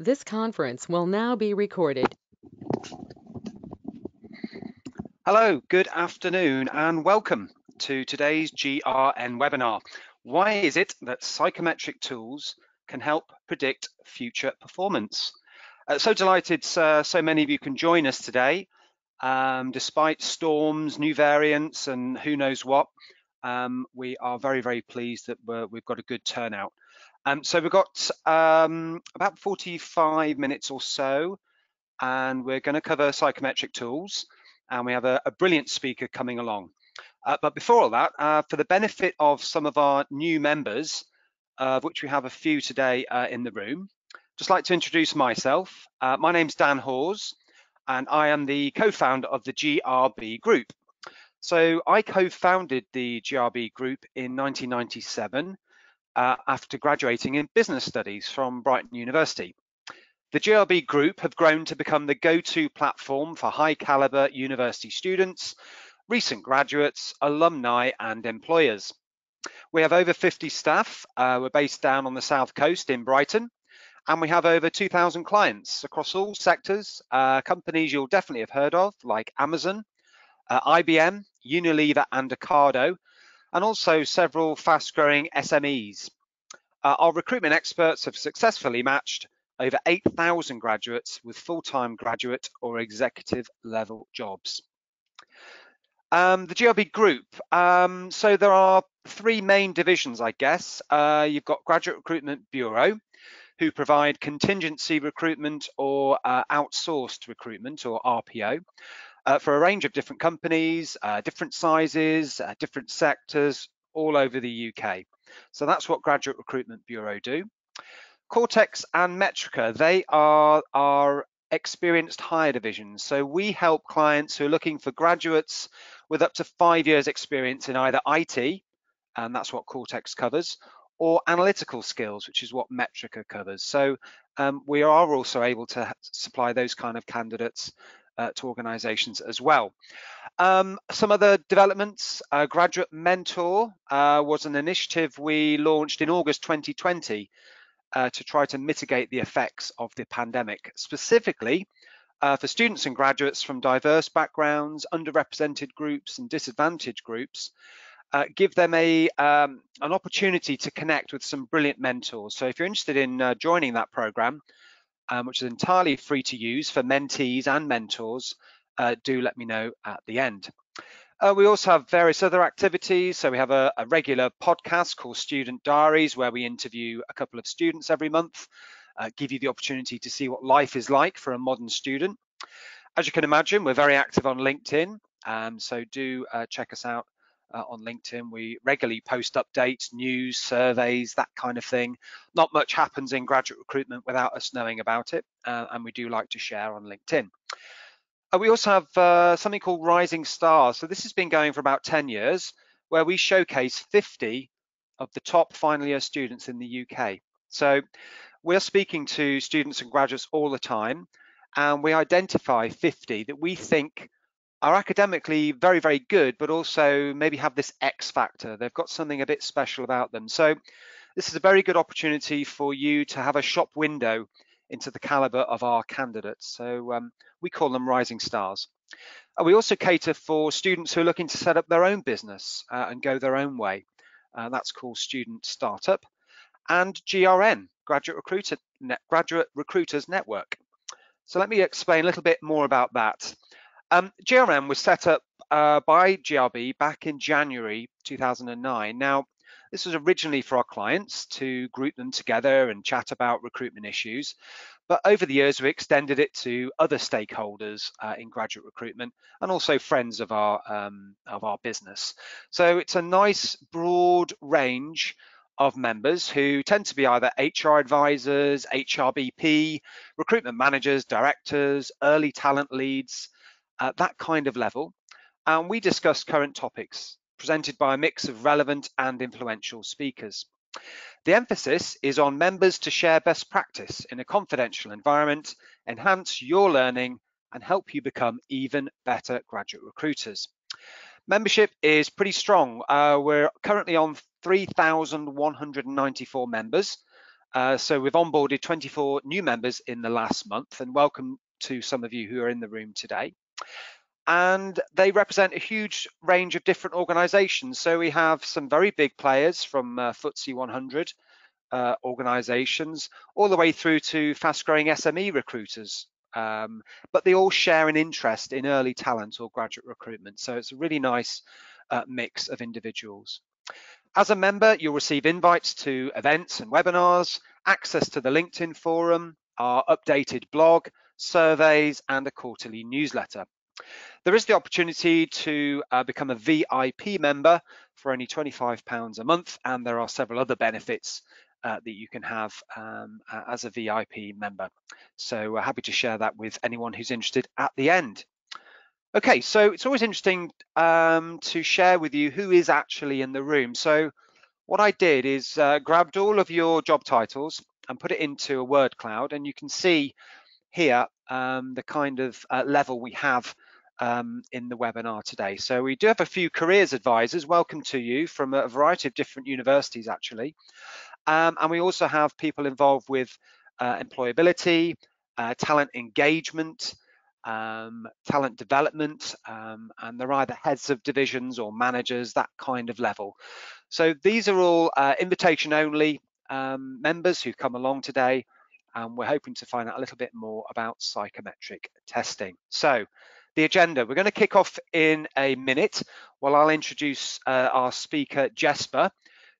This conference will now be recorded. Hello, good afternoon, and welcome to today's GRN webinar. Why is it that psychometric tools can help predict future performance? Uh, so delighted uh, so many of you can join us today. Um, despite storms, new variants, and who knows what, um, we are very, very pleased that we've got a good turnout. Um, so we've got um, about 45 minutes or so, and we're going to cover psychometric tools, and we have a, a brilliant speaker coming along. Uh, but before all that, uh, for the benefit of some of our new members, uh, of which we have a few today uh, in the room, just like to introduce myself. Uh, my name's Dan Hawes, and I am the co-founder of the GRB Group. So I co-founded the GRB Group in 1997 uh, after graduating in business studies from Brighton University. The GRB Group have grown to become the go-to platform for high caliber university students, recent graduates, alumni and employers. We have over 50 staff. Uh, we're based down on the south coast in Brighton and we have over 2,000 clients across all sectors, uh, companies you'll definitely have heard of like Amazon, uh, IBM, Unilever and Ocado, and also several fast-growing SMEs. Uh, our recruitment experts have successfully matched over 8,000 graduates with full-time graduate or executive level jobs. Um, the GRB group, um, so there are three main divisions, I guess. Uh, you've got Graduate Recruitment Bureau, who provide contingency recruitment or uh, outsourced recruitment or RPO uh, for a range of different companies, uh, different sizes, uh, different sectors all over the UK. So that's what Graduate Recruitment Bureau do. Cortex and Metrica, they are our experienced hire divisions. So we help clients who are looking for graduates with up to five years experience in either IT, and that's what Cortex covers, or analytical skills, which is what Metrica covers. So um, we are also able to supply those kind of candidates uh, to organizations as well. Um, some other developments, uh, Graduate Mentor uh, was an initiative we launched in August 2020 uh, to try to mitigate the effects of the pandemic, specifically uh, for students and graduates from diverse backgrounds, underrepresented groups and disadvantaged groups, uh, give them a um, an opportunity to connect with some brilliant mentors. So if you're interested in uh, joining that program, um, which is entirely free to use for mentees and mentors, uh, do let me know at the end. Uh, we also have various other activities. So we have a, a, regular podcast called Student Diaries, where we interview a couple of students every month, uh, give you the opportunity to see what life is like for a modern student. As you can imagine, we're very active on LinkedIn, um, so do uh, check us out uh, on LinkedIn. We regularly post updates, news, surveys, that kind of thing. Not much happens in graduate recruitment without us knowing about it, uh, and we do like to share on LinkedIn. Uh, we also have uh, something called Rising Stars. So this has been going for about 10 years, where we showcase 50 of the top final year students in the UK. So we're speaking to students and graduates all the time, and we identify 50 that we think are academically very, very good, but also maybe have this X factor. They've got something a bit special about them. So this is a very good opportunity for you to have a shop window into the caliber of our candidates. So um, we call them rising stars. Uh, we also cater for students who are looking to set up their own business uh, and go their own way. Uh, that's called Student Startup. And GRN, Graduate, Recruiter, Net, Graduate Recruiters Network. So let me explain a little bit more about that. Um, GRN was set up uh, by GRB back in January 2009. Now, this was originally for our clients to group them together and chat about recruitment issues. But over the years, we extended it to other stakeholders uh, in graduate recruitment and also friends of our um, of our business. So it's a nice broad range of members who tend to be either HR advisors, HRBP, recruitment managers, directors, early talent leads, at that kind of level. And we discuss current topics presented by a mix of relevant and influential speakers. The emphasis is on members to share best practice in a confidential environment, enhance your learning, and help you become even better graduate recruiters. Membership is pretty strong. Uh, we're currently on 3,194 members, Uh, so we've onboarded 24 new members in the last month and welcome to some of you who are in the room today. And they represent a huge range of different organizations. So we have some very big players from uh, FTSE 100 uh, organizations all the way through to fast growing SME recruiters. Um, but they all share an interest in early talent or graduate recruitment. So it's a really nice uh, mix of individuals. As a member, you'll receive invites to events and webinars, access to the LinkedIn forum, our updated blog, surveys, and a quarterly newsletter. There is the opportunity to uh, become a VIP member for only £25 a month, and there are several other benefits uh, that you can have um, as a VIP member. So we're happy to share that with anyone who's interested at the end. Okay, so it's always interesting um, to share with you who is actually in the room. So what I did is uh, grabbed all of your job titles and put it into a word cloud, and you can see here um, the kind of uh, level we have um, in the webinar today. So we do have a few careers advisors. Welcome to you from a variety of different universities, actually. Um, and we also have people involved with uh, employability, uh, talent engagement, um, talent development, um, and they're either heads of divisions or managers, that kind of level. So these are all uh, invitation only um, members who've come along today, and we're hoping to find out a little bit more about psychometric testing. So the agenda, we're going to kick off in a minute while I'll introduce uh, our speaker, Jesper,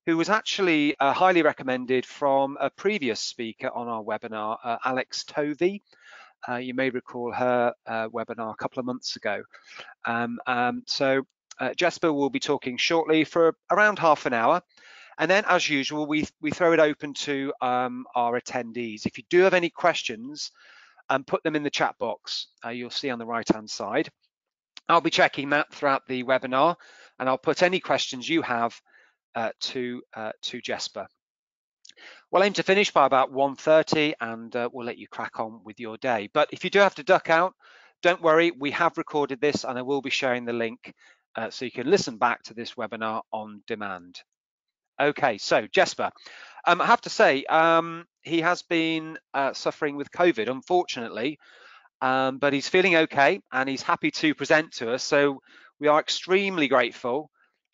who was actually uh, highly recommended from a previous speaker on our webinar, uh, Alex Tovey. Uh, you may recall her uh, webinar a couple of months ago. Um, um, so uh, Jesper will be talking shortly for around half an hour. And then, as usual, we, we throw it open to um, our attendees. If you do have any questions, um, put them in the chat box. Uh, you'll see on the right-hand side. I'll be checking that throughout the webinar, and I'll put any questions you have uh, to, uh, to Jesper. We'll aim to finish by about 1.30 and uh, we'll let you crack on with your day. But if you do have to duck out, don't worry, we have recorded this and I will be sharing the link uh, so you can listen back to this webinar on demand. Okay, so Jesper, um, I have to say, um, he has been uh, suffering with COVID, unfortunately, um, but he's feeling okay and he's happy to present to us. So we are extremely grateful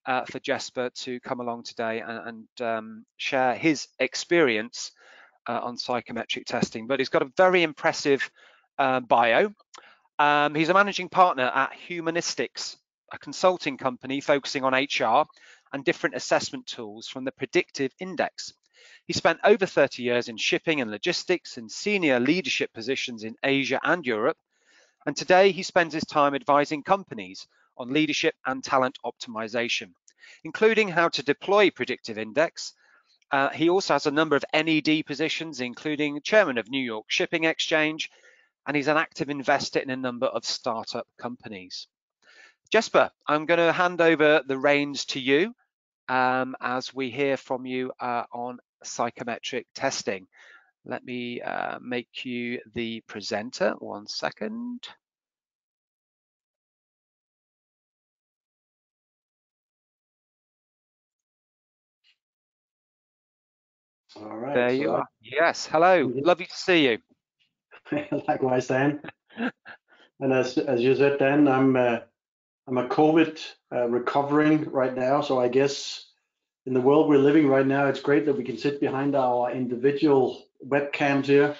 uh, for Jesper to come along today and, and um, share his experience uh, on psychometric testing. But he's got a very impressive uh, bio. Um, he's a managing partner at Humanostics, a consulting company focusing on HR and different assessment tools from the Predictive Index. He spent over 30 years in shipping and logistics in senior leadership positions in Asia and Europe. And today he spends his time advising companies on leadership and talent optimization, including how to deploy predictive index. Uh, he also has a number of NED positions, including chairman of New York Shipping Exchange, and he's an active investor in a number of startup companies. Jesper, I'm going to hand over the reins to you um, as we hear from you uh, on psychometric testing. Let me uh, make you the presenter. One second. All right. There you are. Yes. Hello. Lovely to see you. Likewise, Dan. and as as you said, Dan, I'm uh, I'm a COVID uh, recovering right now. So I guess in the world we're living right now, it's great that we can sit behind our individual webcams here.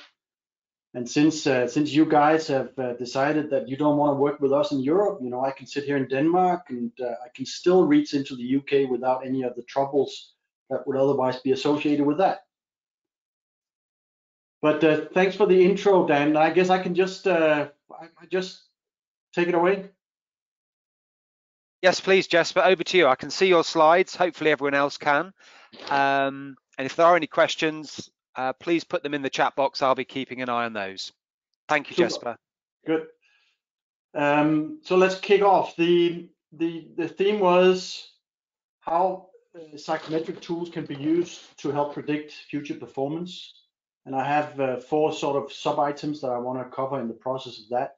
And since uh, since you guys have uh, decided that you don't want to work with us in Europe, you know, I can sit here in Denmark and uh, I can still reach into the UK without any of the troubles that would otherwise be associated with that. But uh, thanks for the intro, Dan. I guess I can just uh, I just take it away. Yes, please, Jesper, over to you. I can see your slides. Hopefully everyone else can. Um, and if there are any questions, uh, please put them in the chat box. I'll be keeping an eye on those. Thank you, Super. Jesper. Good. Um, so let's kick off. The, the, the theme was how uh, psychometric tools can be used to help predict future performance. And I have uh, four sort of sub items that I want to cover in the process of that.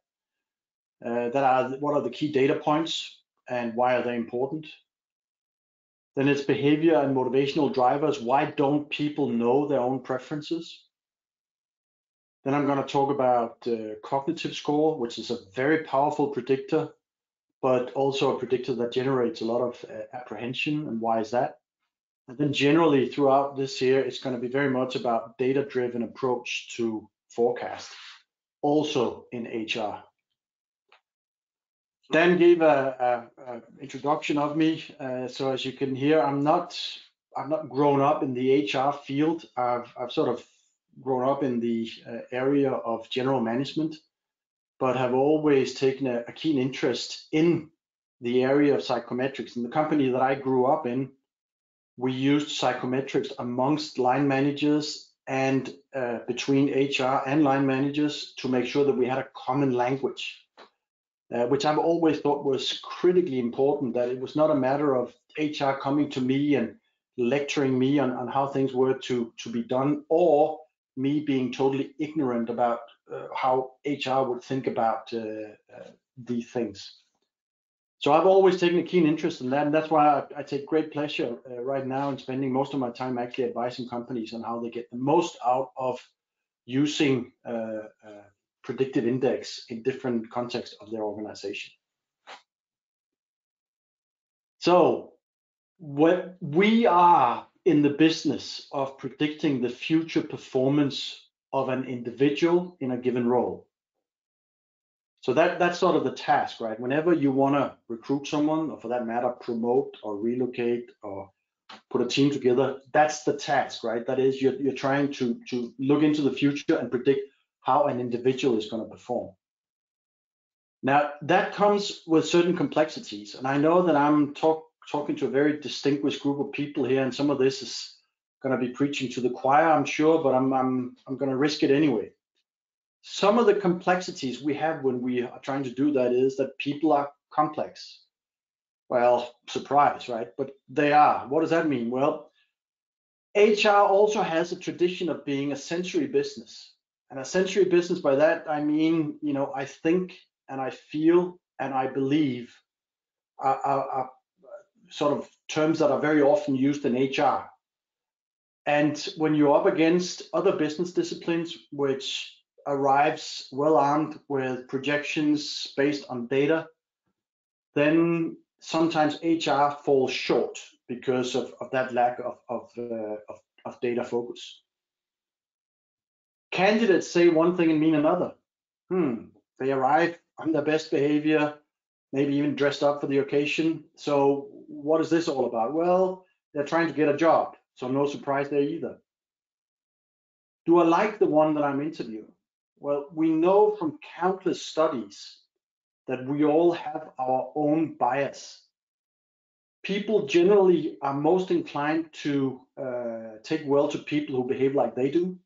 Uh, that are what are the key data points and why are they important? Then it's behavior and motivational drivers. Why don't people know their own preferences? Then I'm going to talk about uh, cognitive score, which is a very powerful predictor, but also a predictor that generates a lot of uh, apprehension. And why is that? And then generally throughout this year, it's going to be very much about data-driven approach to forecast, also in HR. Dan gave a, a, a introduction of me. Uh, so as you can hear, I'm not I'm not grown up in the HR field. I've I've sort of grown up in the uh, area of general management, but have always taken a, a, keen interest in the area of psychometrics. In the company that I grew up in, we used psychometrics amongst line managers and uh, between HR and line managers to make sure that we had a common language uh, which I've always thought was critically important. That it was not a matter of HR coming to me and lecturing me on, on how things were to to be done, or me being totally ignorant about uh, how HR would think about uh, uh, these things. So I've always taken a keen interest in that, and that's why I, I take great pleasure uh, right now in spending most of my time actually advising companies on how they get the most out of using uh, predictive index in different contexts of their organization. So what we are in the business of predicting the future performance of an individual in a given role. So that that's sort of the task, right? Whenever you want to recruit someone, or for that matter, promote or relocate or put a team together, that's the task, right? That is, you're, you're trying to to look into the future and predict how an individual is going to perform. Now, that comes with certain complexities. And I know that I'm talk, talking to a very distinguished group of people here, and some of this is going to be preaching to the choir, I'm sure, but I'm, I'm, I'm going to risk it anyway. Some of the complexities we have when we are trying to do that is that people are complex. Well, surprise, right? But they are. What does that mean? Well, HR also has a tradition of being a sensory business. And a sensory business, by that I mean, you know, I think and I feel and I believe are, are, are sort of terms that are very often used in HR. And when you're up against other business disciplines, which arrives well armed with projections based on data, then sometimes HR falls short because of, of that lack of, of, uh, of, of data focus candidates say one thing and mean another. Hmm, they arrive on their best behavior, maybe even dressed up for the occasion. So what is this all about? Well, they're trying to get a job, so no surprise there either. Do I like the one that I'm interviewing? Well, we know from countless studies that we all have our own bias. People generally are most inclined to uh, take well to people who behave like they do.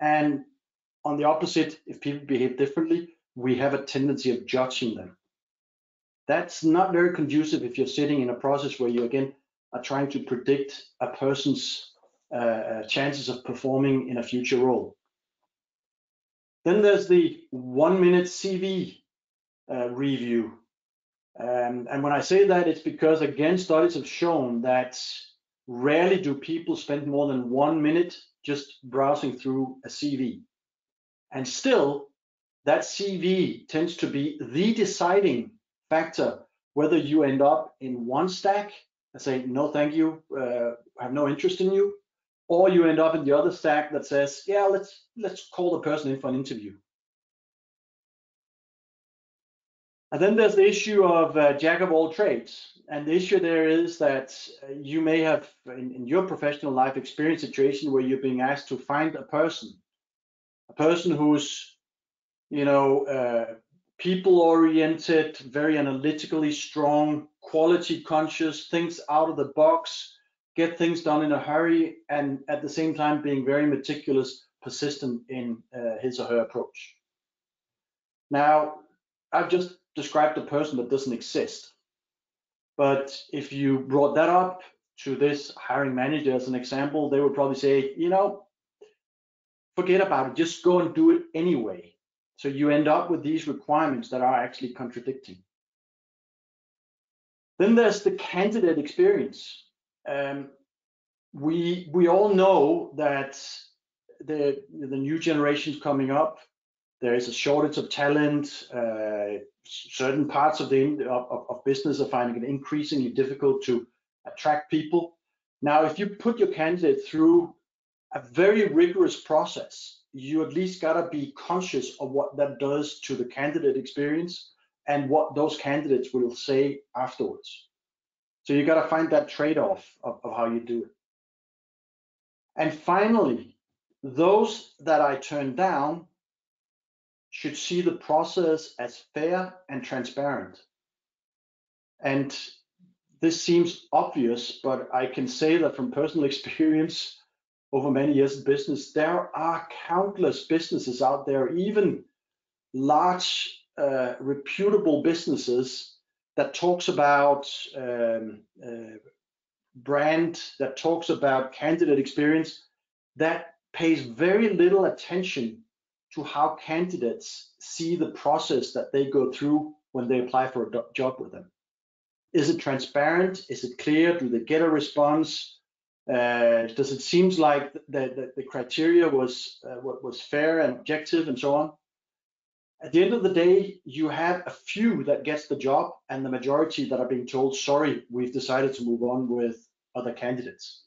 And on the opposite, if people behave differently, we have a tendency of judging them. That's not very conducive if you're sitting in a process where you again are trying to predict a person's uh, uh chances of performing in a future role. Then there's the one minute CV uh, review. Um, and when I say that, it's because again, studies have shown that rarely do people spend more than one minute just browsing through a CV. And still, that CV tends to be the deciding factor whether you end up in one stack and say, no, thank you, uh, I have no interest in you, or you end up in the other stack that says, yeah, let's let's call the person in for an interview. And then there's the issue of uh, jack of all trades. And the issue there is that uh, you may have, in, in, your professional life, experienced situation where you're being asked to find a person, a person who's, you know, uh, people-oriented, very analytically strong, quality-conscious, thinks out of the box, get things done in a hurry, and at the same time being very meticulous, persistent in uh, his or her approach. Now, I've just described the person that doesn't exist. But if you brought that up to this hiring manager as an example, they would probably say, you know, forget about it, just go and do it anyway. So you end up with these requirements that are actually contradicting. Then there's the candidate experience. Um, we we all know that the the new generations coming up, there is a shortage of talent. Uh, certain parts of the of, of business are finding it increasingly difficult to attract people. Now, if you put your candidate through a very rigorous process, you at least gotta be conscious of what that does to the candidate experience and what those candidates will say afterwards. So you gotta find that trade-off of, of how you do it. And finally, those that I turn down should see the process as fair and transparent. And this seems obvious, but I can say that from personal experience over many years in business, there are countless businesses out there, even large, uh, reputable businesses that talks about um, uh, brand, that talks about candidate experience, that pays very little attention to how candidates see the process that they go through when they apply for a job with them. Is it transparent? Is it clear? Do they get a response? Uh, does it seem like the, the, the criteria was uh, was fair and objective and so on? At the end of the day, you have a few that gets the job and the majority that are being told, sorry, we've decided to move on with other candidates.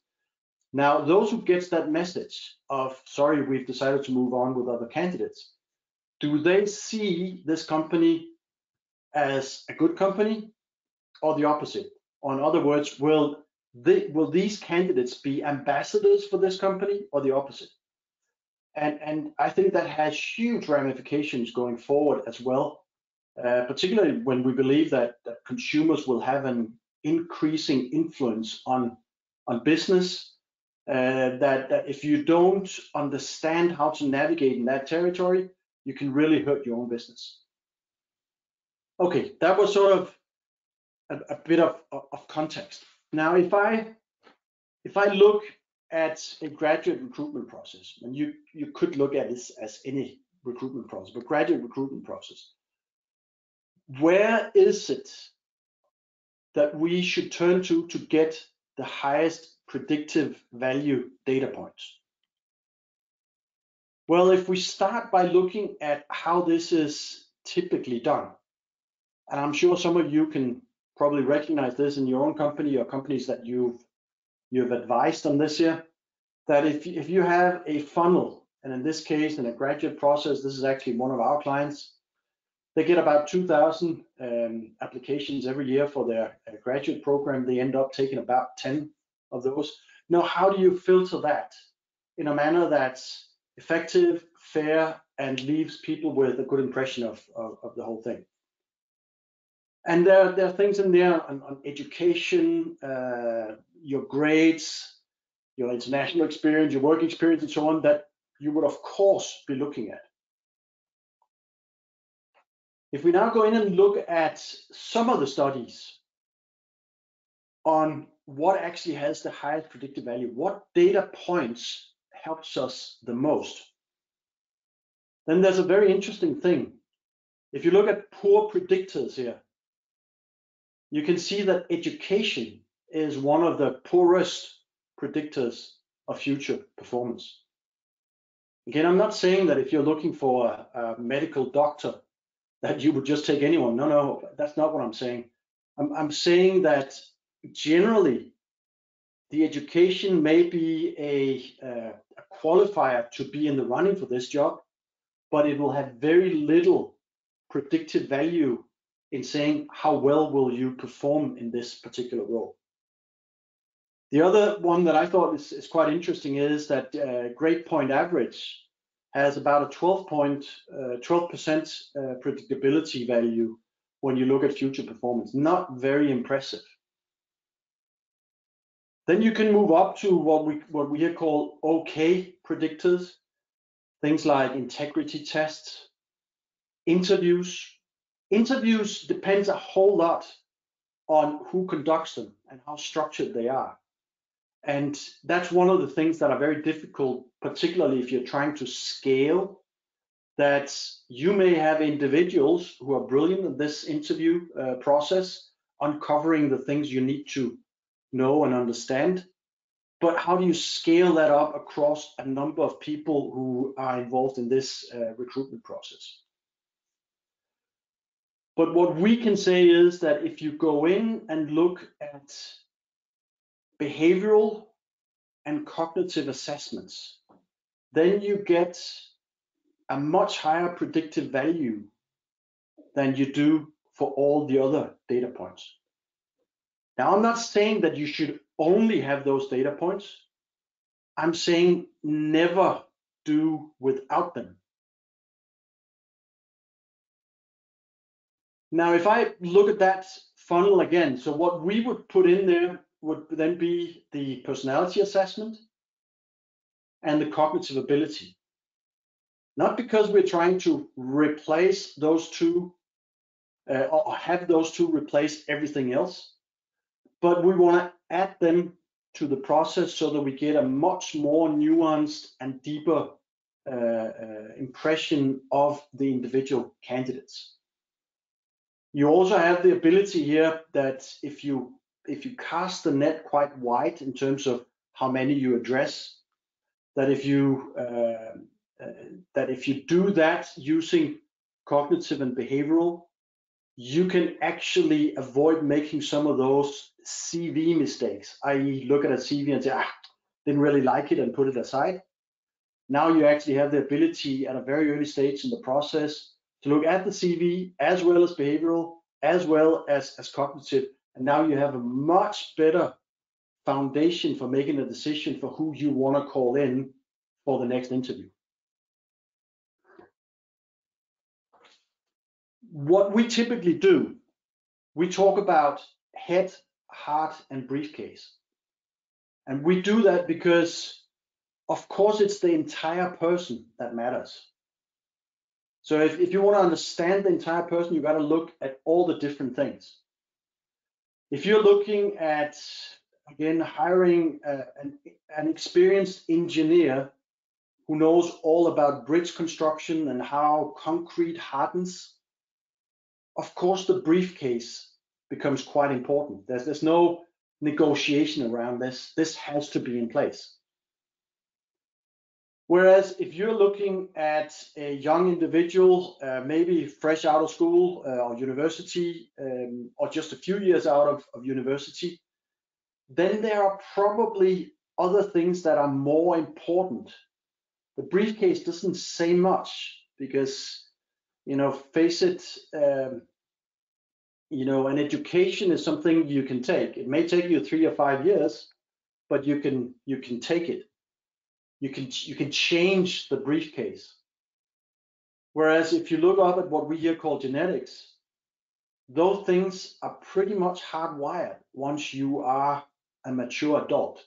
Now, those who gets that message of, sorry, we've decided to move on with other candidates, do they see this company as a good company or the opposite? Or in other words, will they, will these candidates be ambassadors for this company or the opposite? And, and I think that has huge ramifications going forward as well, uh, particularly when we believe that, that consumers will have an increasing influence on, on business uh, that, that if you don't understand how to navigate in that territory, you can really hurt your own business. Okay, that was sort of a, a bit of, of context. Now, if I if I look at a graduate recruitment process, and you you could look at this as any recruitment process, but graduate recruitment process, where is it that we should turn to to get the highest predictive value data points? Well, if we start by looking at how this is typically done, and I'm sure some of you can probably recognize this in your own company or companies that you've you've advised on this year, that if, if you have a funnel, and in this case, in a graduate process, this is actually one of our clients, they get about 2,000 um, applications every year for their uh, graduate program. They end up taking about 10 of those. Now, how do you filter that in a manner that's effective, fair, and leaves people with a good impression of, of, of the whole thing? And there, there are things in there on, on education, uh, your grades, your international experience, your work experience, and so on that you would, of course, be looking at. If we now go in and look at some of the studies on what actually has the highest predictive value, what data points helps us the most, then there's a very interesting thing. If you look at poor predictors here, you can see that education is one of the poorest predictors of future performance. Again, I'm not saying that if you're looking for a, a medical doctor that you would just take anyone. No, no, that's not what I'm saying. I'm, I'm saying that generally the education may be a, uh, a qualifier to be in the running for this job, but it will have very little predictive value in saying how well will you perform in this particular role. The other one that I thought is, is quite interesting is that uh, grade point average has about a 12 point, 12% uh, uh, predictability value when you look at future performance. Not very impressive. Then you can move up to what we what we here call OK predictors, things like integrity tests, interviews. Interviews depends a whole lot on who conducts them and how structured they are. And that's one of the things that are very difficult, particularly if you're trying to scale, that you may have individuals who are brilliant in this interview uh, process, uncovering the things you need to know and understand, but how do you scale that up across a number of people who are involved in this uh, recruitment process? But what we can say is that if you go in and look at behavioral and cognitive assessments, then you get a much higher predictive value than you do for all the other data points. Now, I'm not saying that you should only have those data points. I'm saying never do without them. Now, if I look at that funnel again, so what we would put in there would then be the personality assessment and the cognitive ability. Not because we're trying to replace those two uh, or have those two replace everything else, but we want to add them to the process so that we get a much more nuanced and deeper uh, uh, impression of the individual candidates. You also have the ability here that if you if you cast the net quite wide in terms of how many you address, that if you uh, uh, that if you do that using cognitive and behavioral, you can actually avoid making some of those CV mistakes, i.e. look at a CV and say, ah, didn't really like it and put it aside. Now you actually have the ability at a very early stage in the process to look at the CV as well as behavioral, as well as, as cognitive. And now you have a much better foundation for making a decision for who you want to call in for the next interview. What we typically do, we talk about head, heart, and briefcase. And we do that because, of course, it's the entire person that matters. So if, if you want to understand the entire person, you've got to look at all the different things. If you're looking at, again, hiring uh, an, an experienced engineer who knows all about bridge construction and how concrete hardens, of course, the briefcase becomes quite important. There's, there's no negotiation around this. This has to be in place. Whereas if you're looking at a young individual, uh, maybe fresh out of school uh, or university, um, or just a few years out of, of university, then there are probably other things that are more important. The briefcase doesn't say much because, you know, face it, um, you know, an education is something you can take. It may take you three or five years, but you can you can take it you can you can change the briefcase. Whereas if you look up at what we here call genetics, those things are pretty much hardwired once you are a mature adult.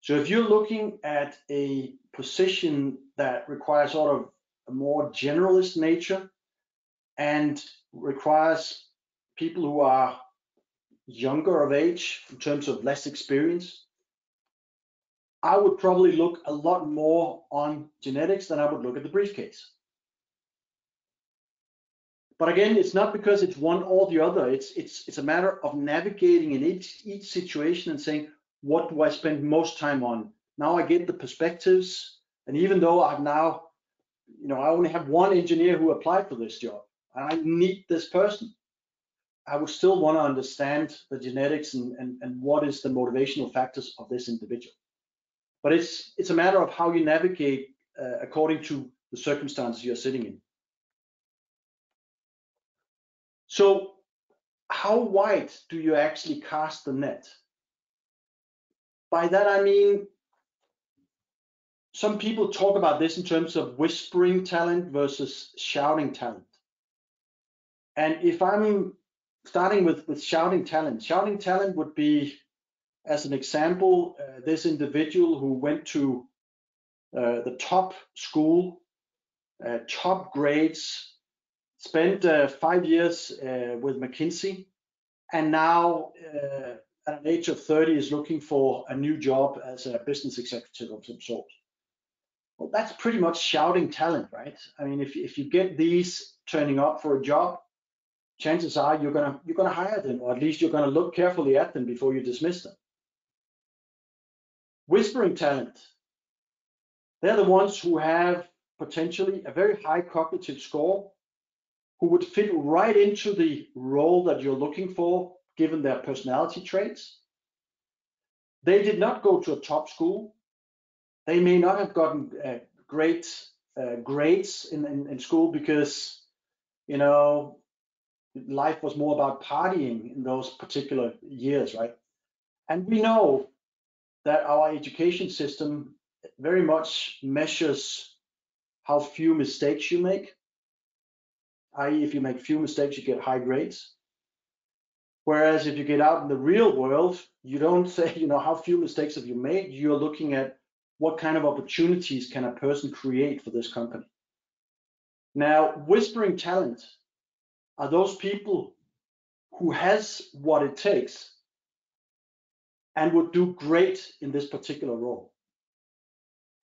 So if you're looking at a position that requires sort of a more generalist nature and requires people who are younger of age in terms of less experience, I would probably look a lot more on genetics than I would look at the briefcase. But again, it's not because it's one or the other. It's it's it's a matter of navigating in each each situation and saying, what do I spend most time on? Now I get the perspectives, and even though I've now, you know, I only have one engineer who applied for this job, and I need this person. I would still want to understand the genetics and, and, and what is the motivational factors of this individual but it's it's a matter of how you navigate uh, according to the circumstances you're sitting in. So how wide do you actually cast the net? By that I mean some people talk about this in terms of whispering talent versus shouting talent. And if I'm starting with, with shouting talent, shouting talent would be as an example, uh, this individual who went to uh, the top school, uh, top grades, spent uh, five years uh, with McKinsey, and now uh, at an age of 30 is looking for a new job as a business executive of some sort. Well, that's pretty much shouting talent, right? I mean, if, if you get these turning up for a job, chances are you're gonna you're gonna hire them, or at least you're gonna look carefully at them before you dismiss them. Whispering talent, they're the ones who have potentially a very high cognitive score, who would fit right into the role that you're looking for, given their personality traits. They did not go to a top school. They may not have gotten uh, great uh, grades in, in, in school because, you know, life was more about partying in those particular years, right? And we know that our education system very much measures how few mistakes you make. I.e., if you make few mistakes, you get high grades. Whereas if you get out in the real world, you don't say, you know, how few mistakes have you made? You're looking at what kind of opportunities can a person create for this company. Now, whispering talent are those people who has what it takes and would do great in this particular role.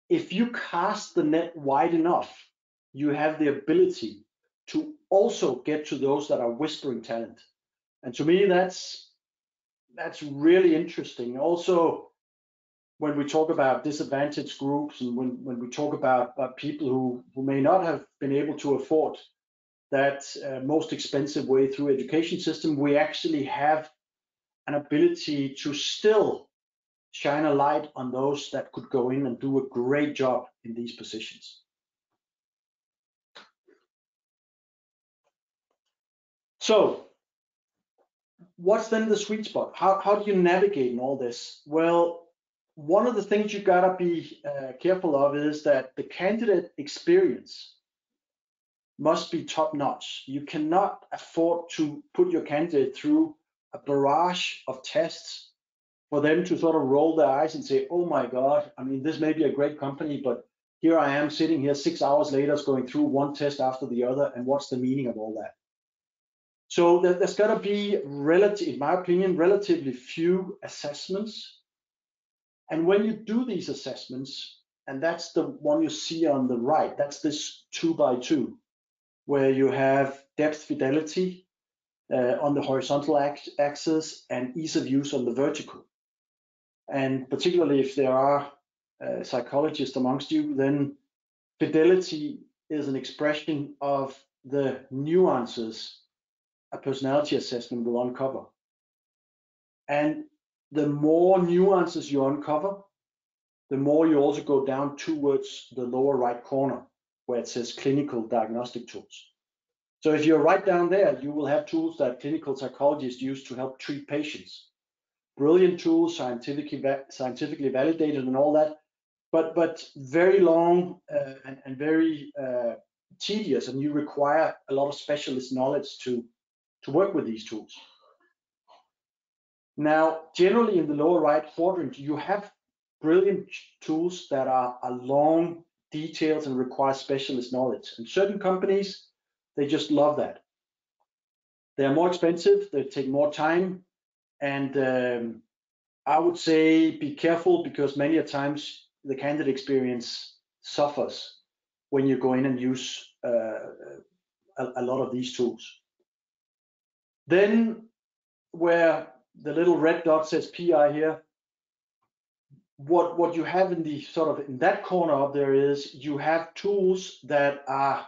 If you cast the net wide enough, you have the ability to also get to those that are whispering talent. And to me, that's that's really interesting. Also, when we talk about disadvantaged groups and when, when we talk about, about people who, who may not have been able to afford that uh, most expensive way through education system, we actually have an ability to still shine a light on those that could go in and do a great job in these positions. So what's then the sweet spot? How, how do you navigate in all this? Well, one of the things you gotta be uh, careful of is that the candidate experience must be top notch. You cannot afford to put your candidate through a barrage of tests for them to sort of roll their eyes and say, oh my God, I mean, this may be a great company, but here I am sitting here six hours later going through one test after the other, and what's the meaning of all that? So there's got to be, relative, in my opinion, relatively few assessments. And when you do these assessments, and that's the one you see on the right, that's this two by two, where you have depth fidelity uh, on the horizontal axis and ease of use on the vertical. And particularly if there are uh, psychologists amongst you, then fidelity is an expression of the nuances a personality assessment will uncover. And the more nuances you uncover, the more you also go down towards the lower right corner where it says clinical diagnostic tools. So if you're right down there, you will have tools that clinical psychologists use to help treat patients. Brilliant tools, scientifically, scientifically validated and all that, but but very long uh, and, and, very uh, tedious, and you require a lot of specialist knowledge to to work with these tools. Now, generally in the lower right quadrant, you have brilliant tools that are, are long, detailed, and require specialist knowledge. And certain companies, they just love that. They are more expensive, they take more time, and um, I would say be careful because many a times the candidate experience suffers when you go in and use uh, a, a lot of these tools. Then where the little red dot says PI here, what what you have in the sort of in that corner up there is you have tools that are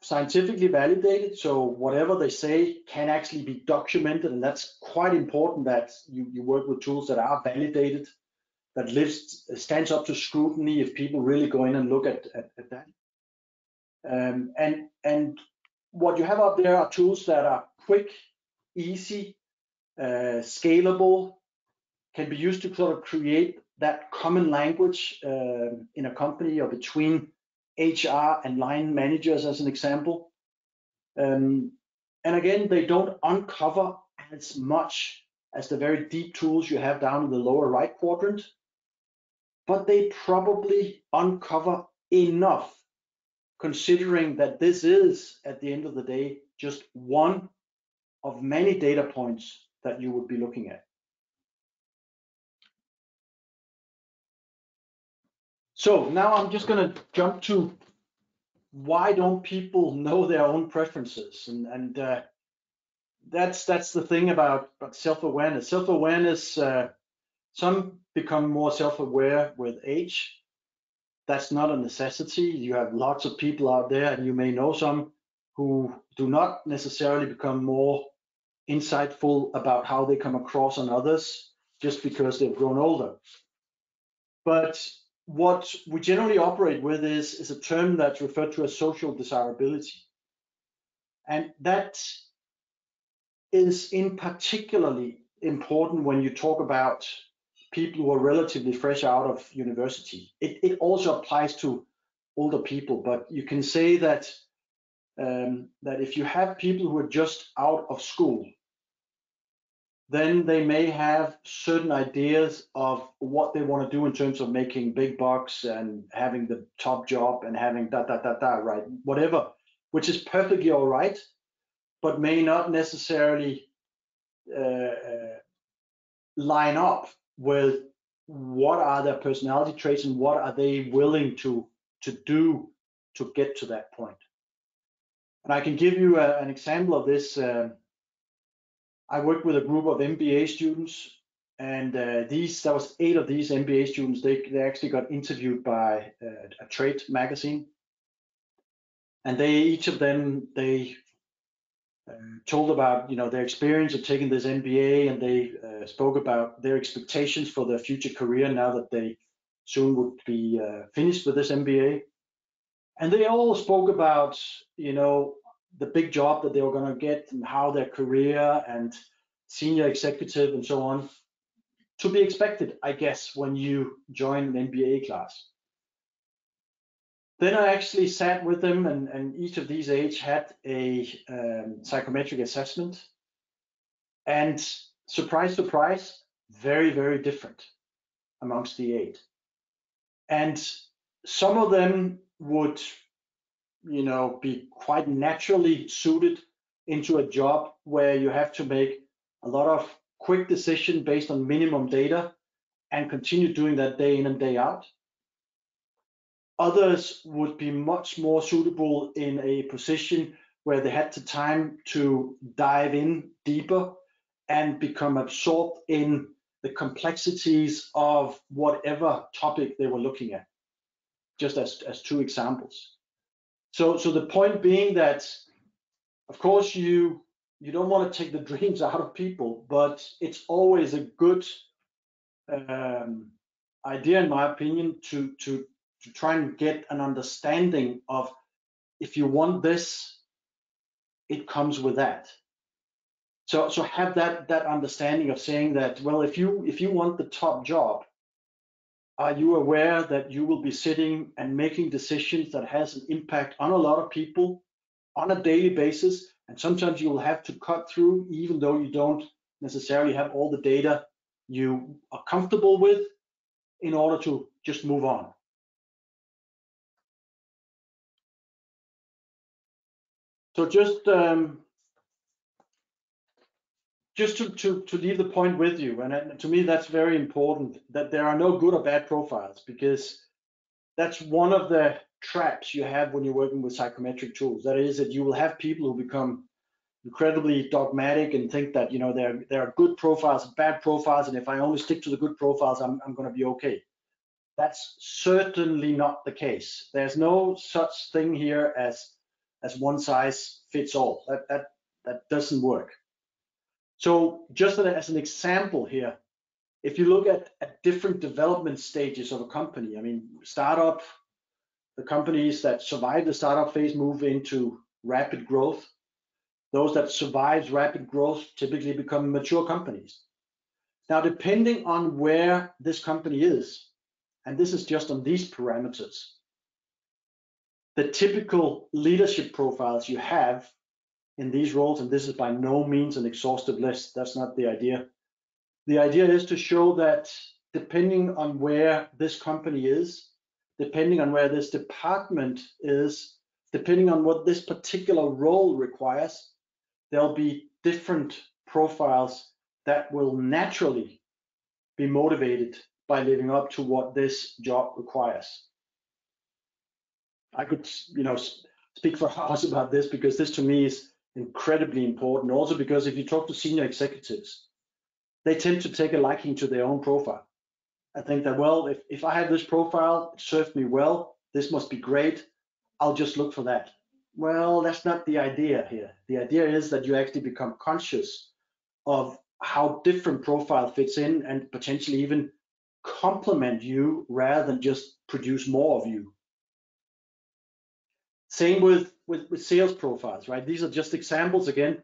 scientifically validated. So whatever they say can actually be documented and that's quite important that you, you work with tools that are validated that lives stands up to scrutiny if people really go in and look at, at, at that. Um, and and what you have up there are tools that are quick, easy, uh, scalable, can be used to sort of create that common language uh, in a company or between HR and line managers, as an example. Um, and again, they don't uncover as much as the very deep tools you have down in the lower right quadrant, but they probably uncover enough considering that this is, at the end of the day, just one of many data points that you would be looking at. So now I'm just going to jump to why don't people know their own preferences? And and uh, that's that's the thing about, about self-awareness. Self-awareness. Uh, some become more self-aware with age. That's not a necessity. You have lots of people out there, and you may know some who do not necessarily become more insightful about how they come across on others just because they've grown older. But what we generally operate with is, is a term that's referred to as social desirability. And that is in particularly important when you talk about people who are relatively fresh out of university. It, it also applies to older people, but you can say that um, that if you have people who are just out of school, then they may have certain ideas of what they want to do in terms of making big bucks and having the top job and having da da da da right? Whatever which is perfectly all right but may not necessarily uh, uh, line up with what are their personality traits and what are they willing to to do to get to that point. And i can give you a, an example of this uh, I worked with a group of MBA students, and uh, these there was eight of these MBA students. They they actually got interviewed by uh, a trade magazine, and they each of them they uh, told about you know their experience of taking this MBA, and they uh, spoke about their expectations for their future career now that they soon would be uh, finished with this MBA. And they all spoke about you know the big job that they were going to get and how their career and senior executive and so on to be expected, I guess, when you join an MBA class. Then I actually sat with them, and, and each of these age had a um, psychometric assessment. And surprise, surprise, very, very different amongst the eight. And some of them would you know, be quite naturally suited into a job where you have to make a lot of quick decision based on minimum data and continue doing that day in and day out. Others would be much more suitable in a position where they had the time to dive in deeper and become absorbed in the complexities of whatever topic they were looking at, just as, as two examples. So, so the point being that, of course, you you don't want to take the dreams out of people, but it's always a good um, idea, in my opinion, to to to try and get an understanding of if you want this, it comes with that. So so have that that understanding of saying that well, if you if you want the top job, are you aware that you will be sitting and making decisions that has an impact on a lot of people on a daily basis? And sometimes you will have to cut through even though you don't necessarily have all the data you are comfortable with in order to just move on. So just um, just to, to, to leave the point with you, and to me that's very important, that there are no good or bad profiles because that's one of the traps you have when you're working with psychometric tools. That is that you will have people who become incredibly dogmatic and think that you know there there are good profiles and bad profiles, and if I only stick to the good profiles, I'm I'm going to be okay. That's certainly not the case. There's no such thing here as as one size fits all. That that that doesn't work. So just as an example here, if you look at, at different development stages of a company, I mean, startup, the companies that survive the startup phase move into rapid growth. Those that survive rapid growth typically become mature companies. Now, depending on where this company is, and this is just on these parameters, the typical leadership profiles you have in these roles, and this is by no means an exhaustive list. That's not the idea. The idea is to show that depending on where this company is, depending on where this department is, depending on what this particular role requires, there'll be different profiles that will naturally be motivated by living up to what this job requires. I could, you know, speak for hours about this because this to me is incredibly important. Also because if you talk to senior executives, they tend to take a liking to their own profile. I think that, well, if, if I have this profile, it served me well, this must be great, I'll just look for that. Well, that's not the idea here. The idea is that you actually become conscious of how different profile fits in and potentially even complement you rather than just produce more of you. Same with, with, with sales profiles, right? These are just examples again.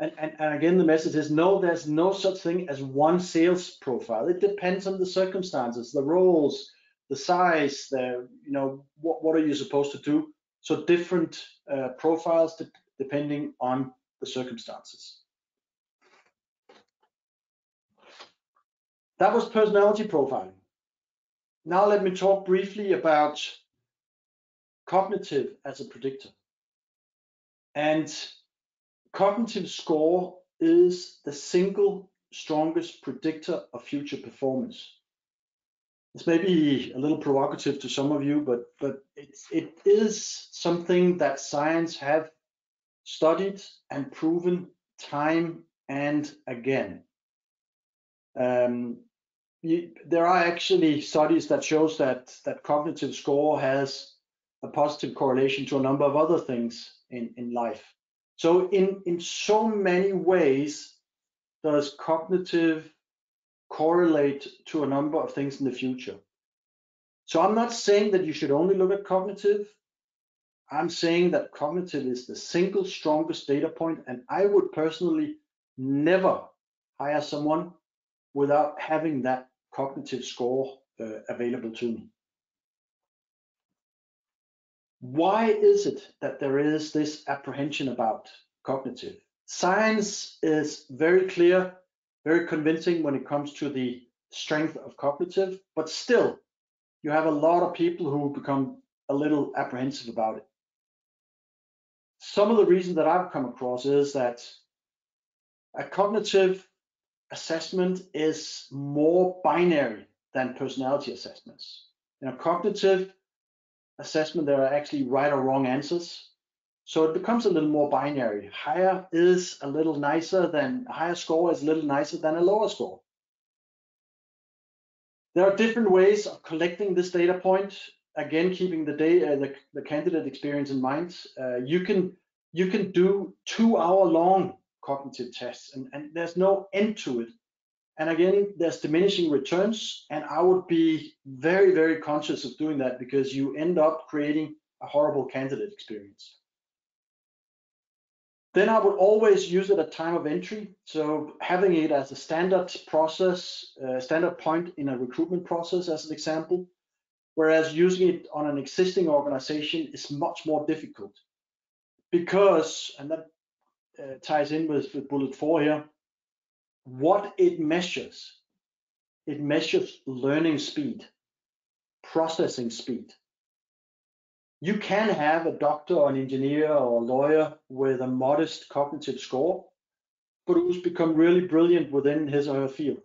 And, and, and again, the message is no, there's no such thing as one sales profile. It depends on the circumstances, the roles, the size, the, you know, what, what are you supposed to do? So different uh, profiles de depending on the circumstances. That was personality profiling. Now let me talk briefly about cognitive as a predictor. And cognitive score is the single strongest predictor of future performance. This may be a little provocative to some of you, but but it's, it is something that science have studied and proven time and again. Um, you, there are actually studies that shows that that cognitive score has a positive correlation to a number of other things in, in life. So in, in so many ways does cognitive correlate to a number of things in the future. So I'm not saying that you should only look at cognitive. I'm saying that cognitive is the single strongest data point, and I would personally never hire someone without having that cognitive score uh, available to me. Why is it that there is this apprehension about cognitive? Science is very clear, very convincing when it comes to the strength of cognitive, but still, you have a lot of people who become a little apprehensive about it. Some of the reasons that I've come across is that a cognitive assessment is more binary than personality assessments. In a cognitive assessment, there are actually right or wrong answers. So it becomes a little more binary. Higher is a little nicer than higher score is a little nicer than a lower score. There are different ways of collecting this data point. Again, keeping the data, uh, the, the candidate experience in mind. Uh, you can you can do two hour long cognitive tests and, and there's no end to it. And again, there's diminishing returns. And I would be very, very conscious of doing that because you end up creating a horrible candidate experience. Then I would always use it at time of entry. So having it as a standard process, uh, standard point in a recruitment process as an example, whereas using it on an existing organization is much more difficult because, and that uh, ties in with, with bullet four here, what it measures. It measures learning speed, processing speed. You can have a doctor or an engineer or a lawyer with a modest cognitive score, but who's become really brilliant within his or her field.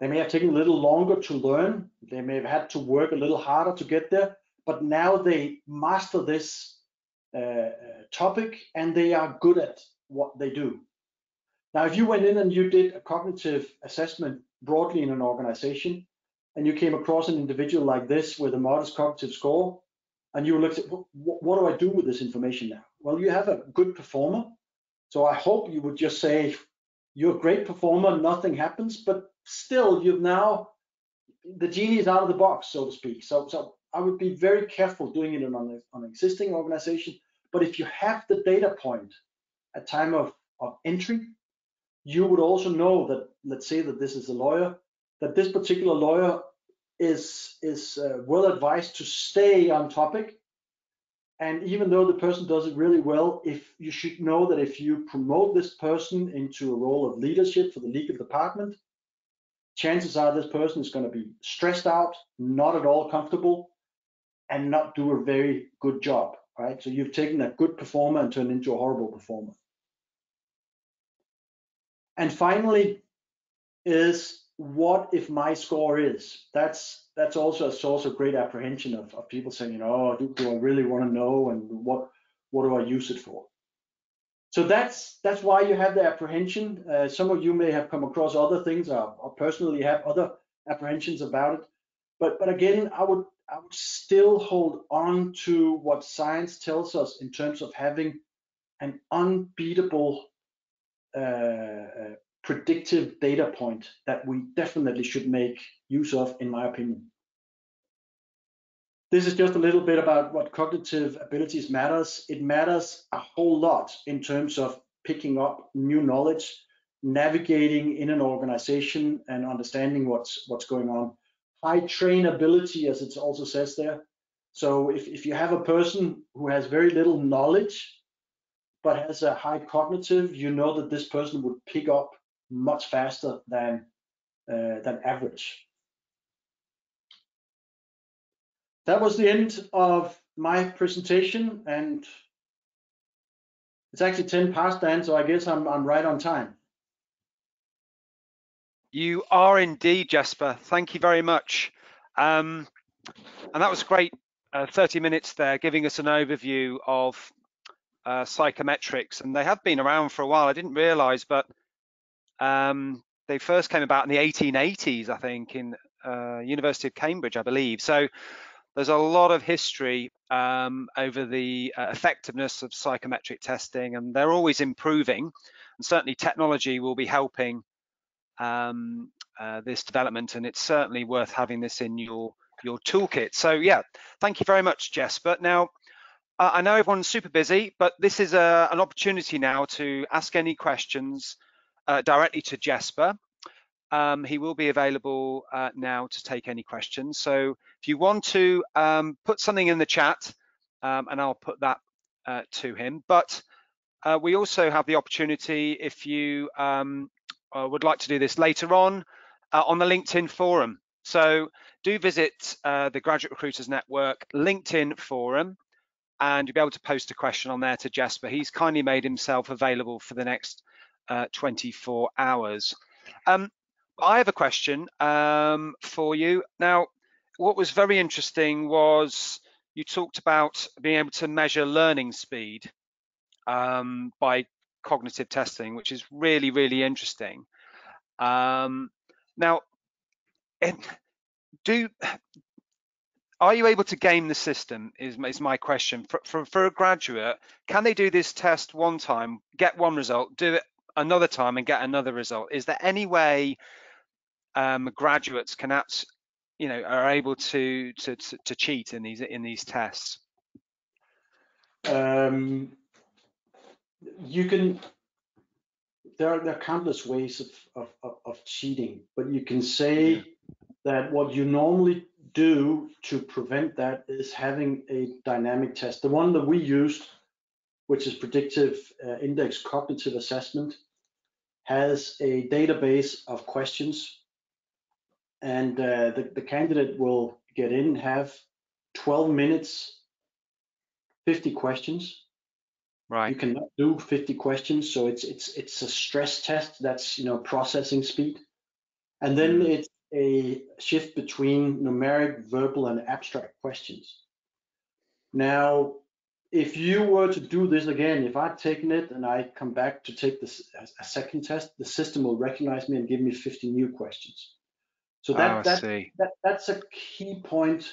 They may have taken a little longer to learn. They may have had to work a little harder to get there, but now they master this uh, uh, topic and they are good at what they do. Now, if you went in and you did a cognitive assessment broadly in an organization, and you came across an individual like this with a modest cognitive score, and you looked at what, do I do with this information now? Well, you have a good performer. So I hope you would just say, you're a great performer, nothing happens, but still you've now, the genie is out of the box, so to speak. So, so I would be very careful doing it on, on an existing organization. But if you have the data point at time of, of entry, you would also know that, let's say that this is a lawyer, that this particular lawyer is, is uh, well advised to stay on topic. And even though the person does it really well, if you should know that if you promote this person into a role of leadership for the legal department, chances are this person is going to be stressed out, not at all comfortable, and not do a very good job, right? So you've taken a good performer and turned into a horrible performer. And finally is what if my score is? That's that's also a source of great apprehension of, of people saying, you know, oh, do, do I really want to know and what what do I use it for? So that's that's why you have the apprehension. Uh, some of you may have come across other things or, or personally have other apprehensions about it. But but again, I would I would still hold on to what science tells us in terms of having an unbeatable uh, uh, predictive data point that we definitely should make use of, in my opinion. This is just a little bit about what cognitive abilities matters. It matters a whole lot in terms of picking up new knowledge, navigating in an organization and understanding what's what's going on. High trainability, as it also says there. So if, if you have a person who has very little knowledge, but has a high cognitive, you know that this person would pick up much faster than uh, than average. that was the end of my presentation and it's actually 10 past then, so I guess I'm, I'm right on time. You are indeed, Jesper. Thank you very much. Um, and that was great, uh, 30 minutes there, giving us an overview of uh, psychometrics. And they have been around for a while. I didn't realize, but um, they first came about in the 1880s, I think, in uh, University of Cambridge, I believe. So there's a lot of history um, over the uh, effectiveness of psychometric testing, and they're always improving. And certainly, technology will be helping um, uh, this development, and it's certainly worth having this in your your toolkit. So, yeah, thank you very much, Jesper. Now, uh, I know everyone's super busy, but this is a, uh, an opportunity now to ask any questions uh, directly to Jesper. Um, he will be available uh, now to take any questions. So if you want to um, put something in the chat, um, and I'll put that uh, to him. But uh, we also have the opportunity, if you um, uh, would like to do this later on, on the LinkedIn forum. So do visit the Graduate Recruiters Network LinkedIn forum, and you'll be able to post a question on there to Jesper. He's kindly made himself available for the next 24 hours. Um, I have a question um, for you. Now, what was very interesting was you talked about being able to measure learning speed um, by cognitive testing, which is really, really interesting. Um, now, do are you able to game the system? Is, is my question for, for for a graduate? Can they do this test one time, get one result, do it another time, and get another result? Is there any way um, graduates can act you know, are able to, to to to cheat in these in these tests? Um, you can. There are, there are countless ways of, of, of, cheating, but you can say yeah. that what you normally do to prevent that is having a dynamic test. The one that we used, which is predictive uh, index cognitive assessment, has a database of questions and uh, the, the candidate will get in, have 12 minutes, 50 questions. Right. You cannot do 50 questions, so it's it's it's a stress test. That's you know processing speed, and then mm. it's a shift between numeric, verbal, and abstract questions. Now, if you were to do this again, if I'd taken it and I come back to take this a second test, the system will recognize me and give me 50 new questions. So that, oh, that, that, that's a key point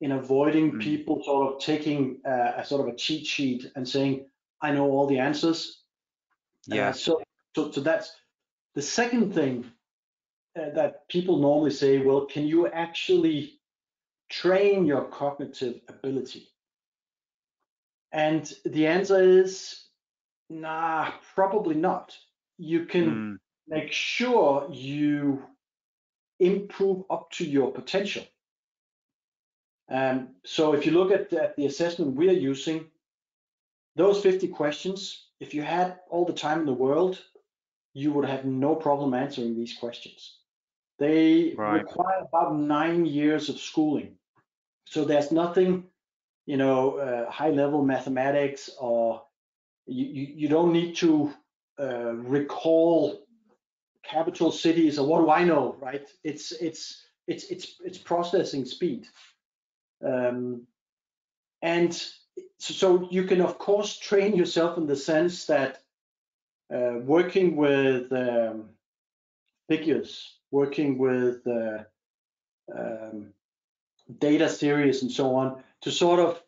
in avoiding mm. people sort of taking uh, a sort of a cheat sheet and saying, I know all the answers. Yeah. Uh, so, so, so that's the second thing uh, that people normally say, well, can you actually train your cognitive ability? And the answer is, nah, probably not. You can mm. make sure you improve up to your potential. Um, so if you look at the, at the assessment we are using, those 50 questions, if you had all the time in the world, you would have no problem answering these questions. They right. require about nine years of schooling. So there's nothing, you know, uh, high level mathematics or you, you, don't need to uh, recall capital cities or what do I know, right? It's it's it's it's it's processing speed, um, and so, so you can of course train yourself in the sense that uh, working with um, figures, working with uh, um, data series and so on to sort of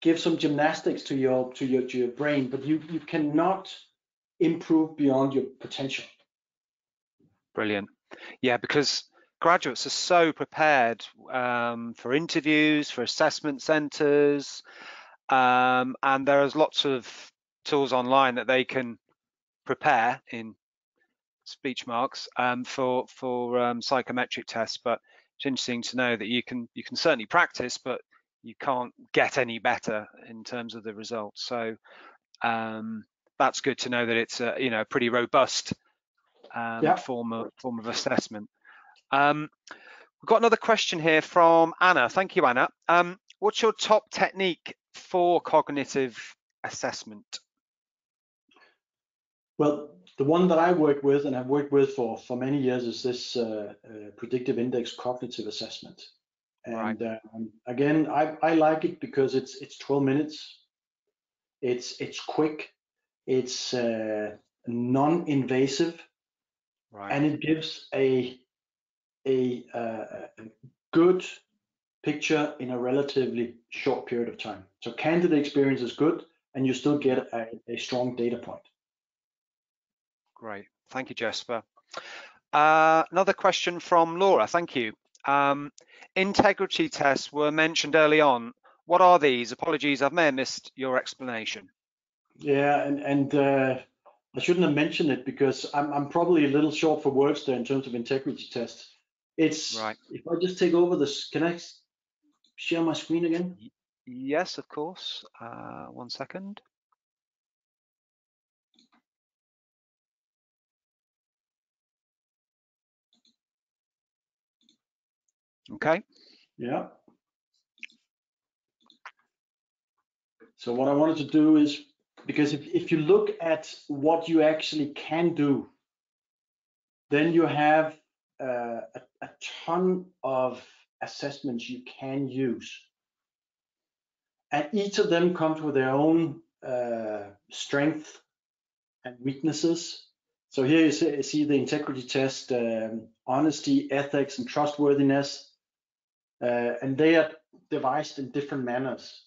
give some gymnastics to your to your to your brain, but you you cannot improve beyond your potential. Brilliant. Yeah, because graduates are so prepared um, for interviews, for assessment centres, um, and there's lots of tools online that they can prepare in speech marks um, for for um, psychometric tests. But it's interesting to know that you can you can certainly practice, but you can't get any better in terms of the results. So um, that's good to know that it's a you know pretty robust um, yeah. form of form of assessment. Um, we've got another question here from Anna. Thank you, Anna. Um, what's your top technique for cognitive assessment? Well, the one that I work with and I've worked with for for many years is this uh, uh, predictive index cognitive assessment. And right. um, again, I, I like it because it's it's 12 minutes. It's it's quick. It's uh, non-invasive, right. and it gives a a, uh, a good picture in a relatively short period of time. So candidate experience is good, and you still get a, a strong data point. Great, thank you, Jesper. Uh, another question from Laura. Thank you. Um, integrity tests were mentioned early on. What are these? Apologies, I may have missed your explanation. Yeah, and and uh, I shouldn't have mentioned it because I'm I'm probably a little short for words there in terms of integrity tests. It's right. If I just take over this, can I share my screen again? Yes, of course. Uh, one second. Okay. Yeah. So what I wanted to do is, because if, if you look at what you actually can do, then you have uh, a, a ton of assessments you can use. And each of them comes with their own uh, strength and weaknesses. So here you see, you see the integrity test, um, honesty, ethics, and trustworthiness uh, and they are devised in different manners.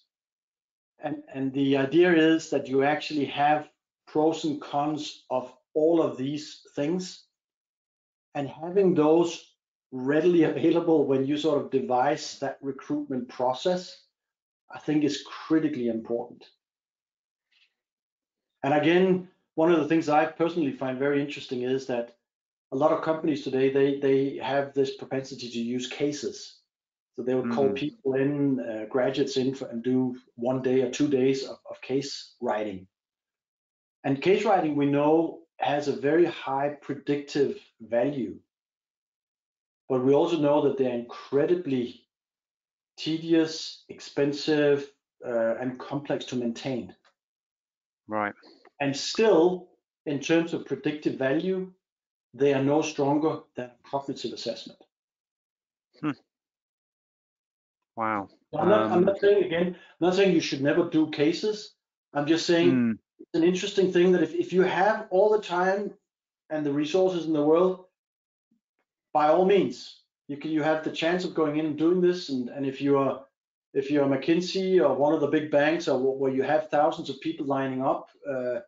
And, and the idea is that you actually have pros and cons of all of these things and having those readily available when you sort of devise that recruitment process, I think is critically important. And again, one of the things I personally find very interesting is that a lot of companies today they they have this propensity to use cases so they would call mm. people in, uh, graduates in, for, and do one day or two days of, of case writing. And case writing, we know, has a very high predictive value. But we also know that they're incredibly tedious, expensive, uh, and complex to maintain. Right. And still, in terms of predictive value, they are no stronger than cognitive assessment. Hmm. Wow. I'm not, um, I'm not saying again, I'm not saying you should never do cases. I'm just saying hmm. it's an interesting thing that if, if you have all the time and the resources in the world, by all means, you can you have the chance of going in and doing this. And, and if you are if you're McKinsey or one of the big banks or where you have thousands of people lining up, uh,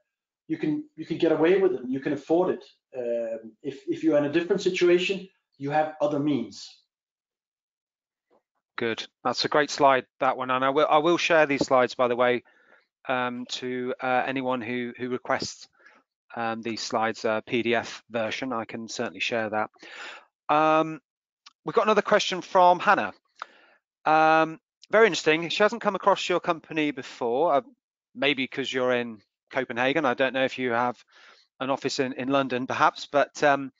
you can you can get away with it. You can afford it. Uh, if if you're in a different situation, you have other means. Good. That's a great slide, that one. And I will, I will share these slides, by the way, um, to uh, anyone who, who requests um, these slides uh, PDF version. I can certainly share that. Um, we've got another question from Hannah. Um, very interesting. She hasn't come across your company before, uh, maybe because you're in Copenhagen. I don't know if you have an office in, in London, perhaps, but um,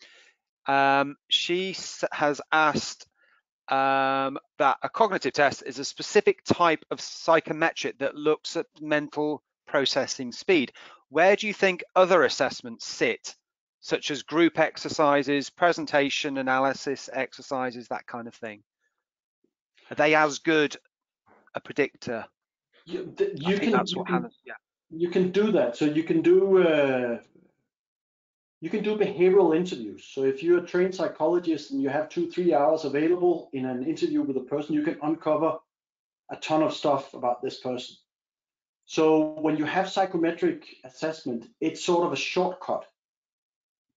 um, she has asked um, that a cognitive test is a specific type of psychometric that looks at mental processing speed. Where do you think other assessments sit such as group exercises, presentation analysis exercises, that kind of thing? Are they as good a predictor? You, you can, that's you can, yeah. you can do that. So you can do uh, you can do behavioral interviews. So if you're a trained psychologist and you have two, three hours available in an interview with a person, you can uncover a ton of stuff about this person. So when you have psychometric assessment, it's sort of a shortcut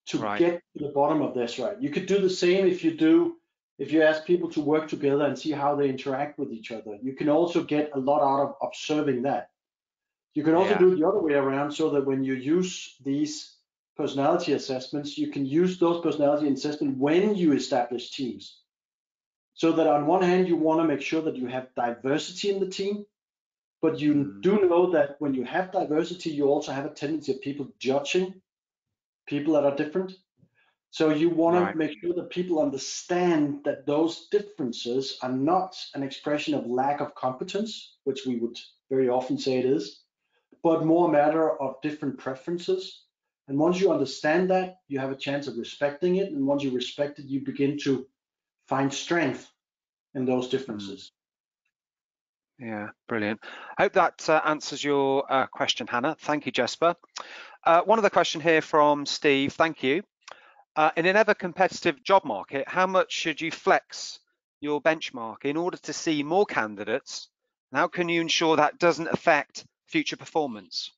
to Right. get to the bottom of this, right? You could do the same if you do, if you ask people to work together and see how they interact with each other. You can also get a lot out of observing that. You can also Yeah. do it the other way around so that when you use these personality assessments, you can use those personality assessments when you establish teams. So that on one hand, you want to make sure that you have diversity in the team, but you Mm. do know that when you have diversity, you also have a tendency of people judging people that are different. So you want Right. to make sure that people understand that those differences are not an expression of lack of competence, which we would very often say it is, but more a matter of different preferences. And once you understand that, you have a chance of respecting it. And once you respect it, you begin to find strength in those differences. Yeah, brilliant. Hope that uh, answers your uh, question, Hannah. Thank you, Jesper. Uh, one other question here from Steve. Thank you. Uh, in an ever competitive job market, how much should you flex your benchmark in order to see more candidates? And how can you ensure that doesn't affect future performance?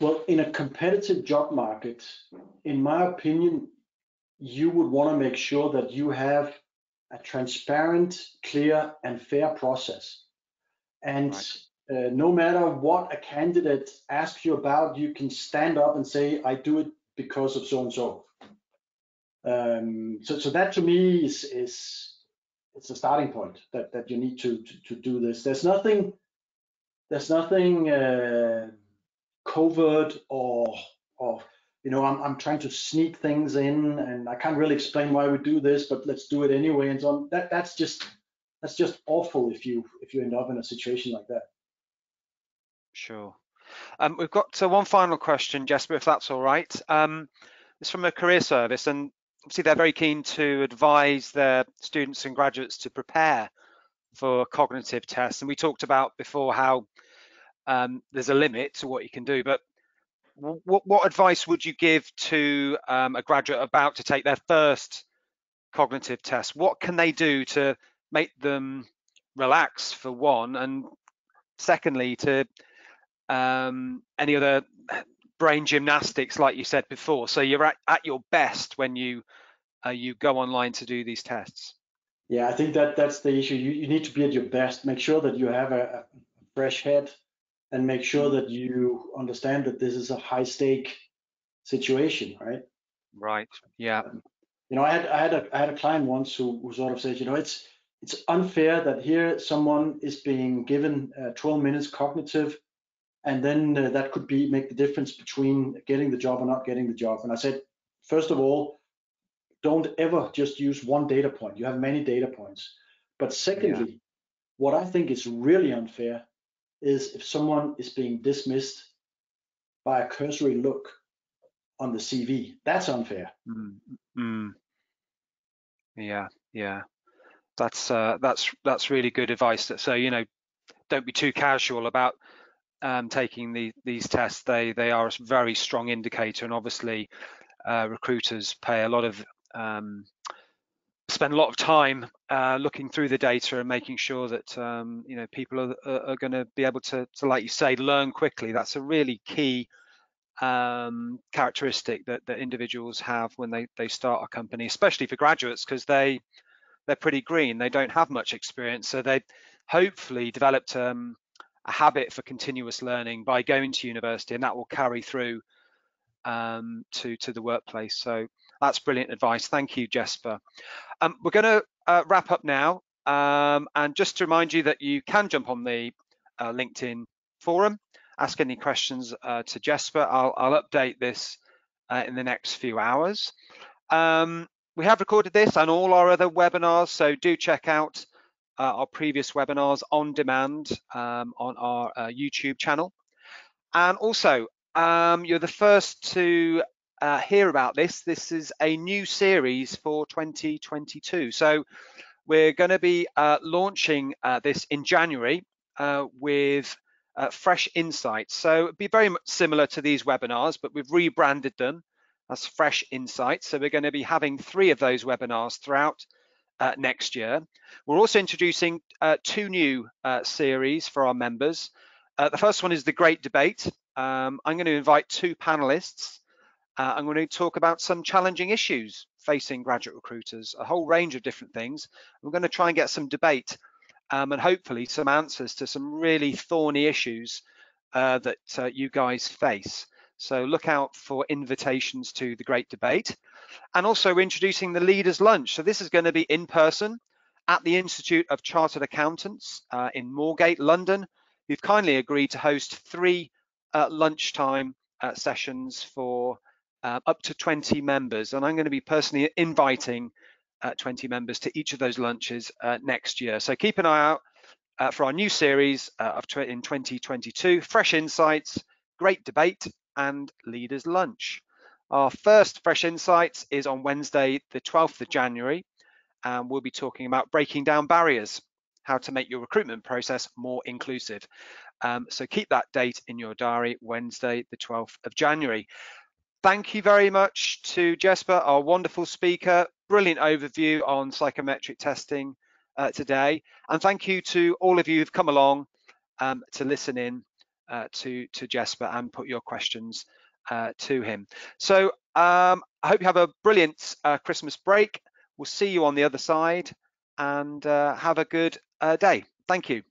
Well, in a competitive job market, in my opinion, you would want to make sure that you have a transparent, clear, and fair process. And uh, no matter what a candidate asks you about, you can stand up and say, I do it because of so and so. Um, so, so that to me is, is it's a starting point that, that you need to, to, to do this. There's nothing, there's nothing uh, covert or, or you know, I'm, I'm trying to sneak things in and I can't really explain why we do this, but let's do it anyway. And so on. that, that's just, that's just awful if you, if you end up in a situation like that. Sure. Um, we've got uh, one final question, Jesper, if that's all right. Um, it's from a career service, and obviously they're very keen to advise their students and graduates to prepare for cognitive tests. And we talked about before how um, there's a limit to what you can do, but what, what advice would you give to um, a graduate about to take their first cognitive test? What can they do to make them relax for one, and secondly, to um, any other brain gymnastics, like you said before. So you're at, at your best when you uh, you go online to do these tests. Yeah, I think that that's the issue. You, you need to be at your best. Make sure that you have a, a fresh head, and make sure that you understand that this is a high stake situation, right? Right. Yeah. You know, I had I had a I had a client once who, who sort of said, you know, it's it's unfair that here someone is being given uh, 12 minutes cognitive and then uh, that could be make the difference between getting the job or not getting the job and i said first of all don't ever just use one data point you have many data points but secondly yeah. what i think is really unfair is if someone is being dismissed by a cursory look on the cv that's unfair. Mm, mm. yeah yeah. That's uh, that's that's really good advice so you know don't be too casual about um, taking the, these tests, they they are a very strong indicator, and obviously uh, recruiters pay a lot of um, spend a lot of time uh, looking through the data and making sure that um, you know people are, are, going to be able to, to, like you say, learn quickly. That's a really key um, characteristic that, that individuals have when they they start a company, especially for graduates, because they they're pretty green. They don't have much experience, so they hopefully developed um, a habit for continuous learning by going to university and that will carry through um, to to the workplace so that's brilliant advice. Thank you Jesper. Um, we're going to uh, wrap up now um, and just to remind you that you can jump on the uh, LinkedIn forum ask any questions uh, to Jesper. I'll, I'll update this uh, in the next few hours. Um, we have recorded this and all our other webinars so do check out uh, our previous webinars on demand um, on our uh, YouTube channel. And also, um, you're the first to uh, hear about this. This is a new series for 2022. So we're going to be uh, launching uh, this in January uh, with uh, fresh insights. So it'd be very much similar to these webinars, but we've rebranded them as fresh insights. So we're going to be having three of those webinars throughout uh, next year. We're also introducing two new series for our members. the first one is the Great Debate. Um, I'm going to invite two panelists uh, I'm going to talk about some challenging issues facing graduate recruiters, a whole range of different things. We're going to try and get some debate um, and hopefully some answers to some really thorny issues uh, that uh, you guys face. So look out for invitations to the great debate. And also introducing the leaders lunch. So this is going to be in person at the Institute of Chartered Accountants uh, in Moorgate, London. We've kindly agreed to host three uh, lunchtime uh, sessions for uh, up to 20 members. And I'm going to be personally inviting uh, 20 members to each of those lunches uh, next year. So keep an eye out uh, for our new series uh, of in 2022, Fresh Insights, Great Debate and Leaders Lunch. Our first Fresh Insights is on Wednesday, the 12th of January, and we'll be talking about breaking down barriers, how to make your recruitment process more inclusive. Um, so keep that date in your diary, Wednesday, the 12th of January. Thank you very much to Jesper, our wonderful speaker. Brilliant overview on psychometric testing uh, today. And thank you to all of you who've come along um, to listen in uh, to, to Jesper and put your questions uh, to him. So um, I hope you have a brilliant uh, Christmas break. We'll see you on the other side and uh, have a good uh, day. Thank you.